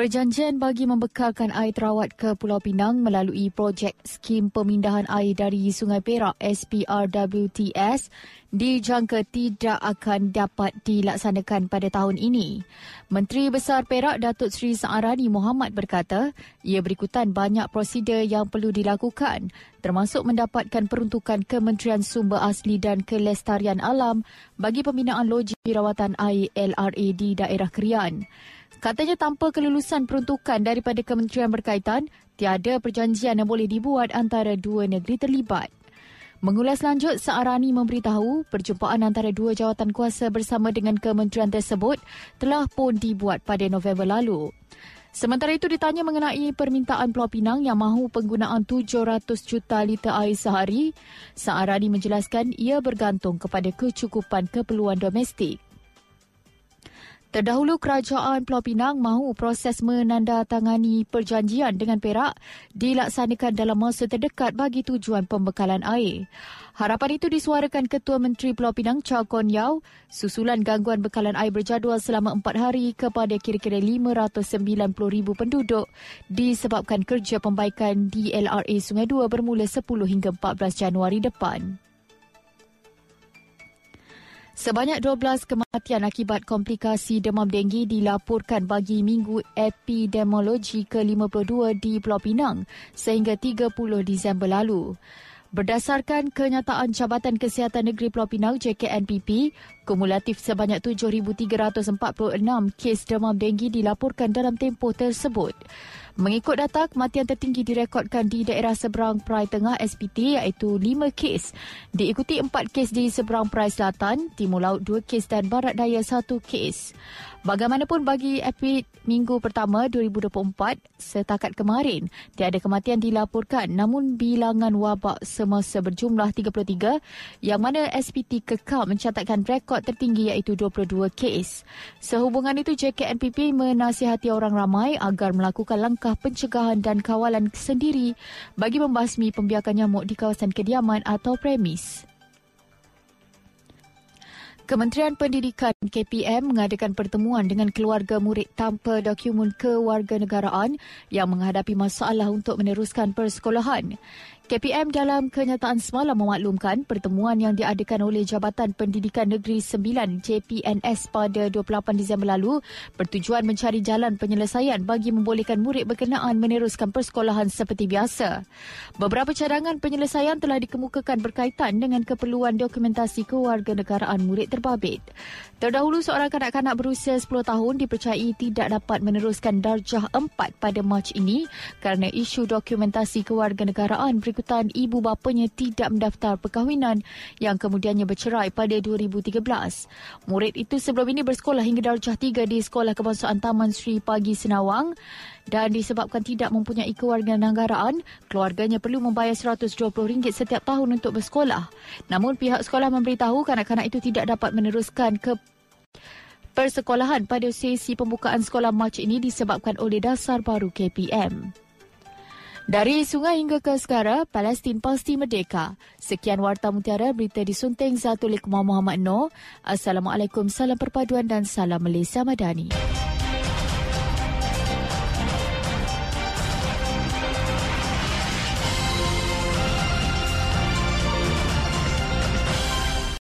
Perjanjian bagi membekalkan air terawat ke Pulau Pinang melalui projek skim pemindahan air dari Sungai Perak SPRWTS dijangka tidak akan dapat dilaksanakan pada tahun ini. Menteri Besar Perak Datuk Seri Saarani Muhammad berkata, ia berikutan banyak prosedur yang perlu dilakukan termasuk mendapatkan peruntukan Kementerian Sumber Asli dan Kelestarian Alam bagi pembinaan loji rawatan air LRA di daerah Krian. Katanya tanpa kelulusan peruntukan daripada kementerian berkaitan, tiada perjanjian yang boleh dibuat antara dua negeri terlibat. Mengulas lanjut, Saarani memberitahu perjumpaan antara dua jawatan kuasa bersama dengan kementerian tersebut telah pun dibuat pada November lalu. Sementara itu ditanya mengenai permintaan Pulau Pinang yang mahu penggunaan 700 juta liter air sehari, Saarani menjelaskan ia bergantung kepada kecukupan keperluan domestik. Terdahulu kerajaan Pulau Pinang mahu proses menandatangani perjanjian dengan Perak dilaksanakan dalam masa terdekat bagi tujuan pembekalan air. Harapan itu disuarakan Ketua Menteri Pulau Pinang Chow Kon Yau susulan gangguan bekalan air berjadual selama empat hari kepada kira-kira 590,000 penduduk disebabkan kerja pembaikan di LRA Sungai Dua bermula 10 hingga 14 Januari depan. Sebanyak 12 kematian akibat komplikasi demam denggi dilaporkan bagi Minggu Epidemiologi ke-52 di Pulau Pinang sehingga 30 Disember lalu. Berdasarkan kenyataan Jabatan Kesihatan Negeri Pulau Pinang JKNPP, kumulatif sebanyak 7,346 kes demam denggi dilaporkan dalam tempoh tersebut. Mengikut data, kematian tertinggi direkodkan di daerah seberang Perai Tengah SPT iaitu 5 kes. Diikuti 4 kes di seberang Perai Selatan, Timur Laut 2 kes dan Barat Daya 1 kes. Bagaimanapun bagi epid minggu pertama 2024, setakat kemarin, tiada kematian dilaporkan namun bilangan wabak semasa berjumlah 33 yang mana SPT kekal mencatatkan rekod tertinggi iaitu 22 kes. Sehubungan itu, JKNPP menasihati orang ramai agar melakukan langkah pencegahan dan kawalan sendiri bagi membasmi pembiakan nyamuk di kawasan kediaman atau premis. Kementerian Pendidikan KPM mengadakan pertemuan dengan keluarga murid tanpa dokumen kewarganegaraan yang menghadapi masalah untuk meneruskan persekolahan. KPM dalam kenyataan semalam memaklumkan pertemuan yang diadakan oleh Jabatan Pendidikan Negeri 9 JPNS pada 28 Disember lalu bertujuan mencari jalan penyelesaian bagi membolehkan murid berkenaan meneruskan persekolahan seperti biasa. Beberapa cadangan penyelesaian telah dikemukakan berkaitan dengan keperluan dokumentasi kewarganegaraan murid terbabit. Terdahulu seorang kanak-kanak berusia 10 tahun dipercayai tidak dapat meneruskan darjah 4 pada Mac ini kerana isu dokumentasi kewarganegaraan berikut ikutan ibu bapanya tidak mendaftar perkahwinan yang kemudiannya bercerai pada 2013. Murid itu sebelum ini bersekolah hingga darjah 3 di Sekolah Kebangsaan Taman Sri Pagi Senawang dan disebabkan tidak mempunyai kewarganegaraan, keluarganya perlu membayar RM120 setiap tahun untuk bersekolah. Namun pihak sekolah memberitahu kanak-kanak itu tidak dapat meneruskan ke persekolahan pada sesi pembukaan sekolah Mac ini disebabkan oleh dasar baru KPM. Dari sungai hingga ke segara, Palestin pasti merdeka. Sekian Warta Mutiara, berita disunting Zatulik Muhammad Noor. Assalamualaikum, salam perpaduan dan salam Malaysia Madani.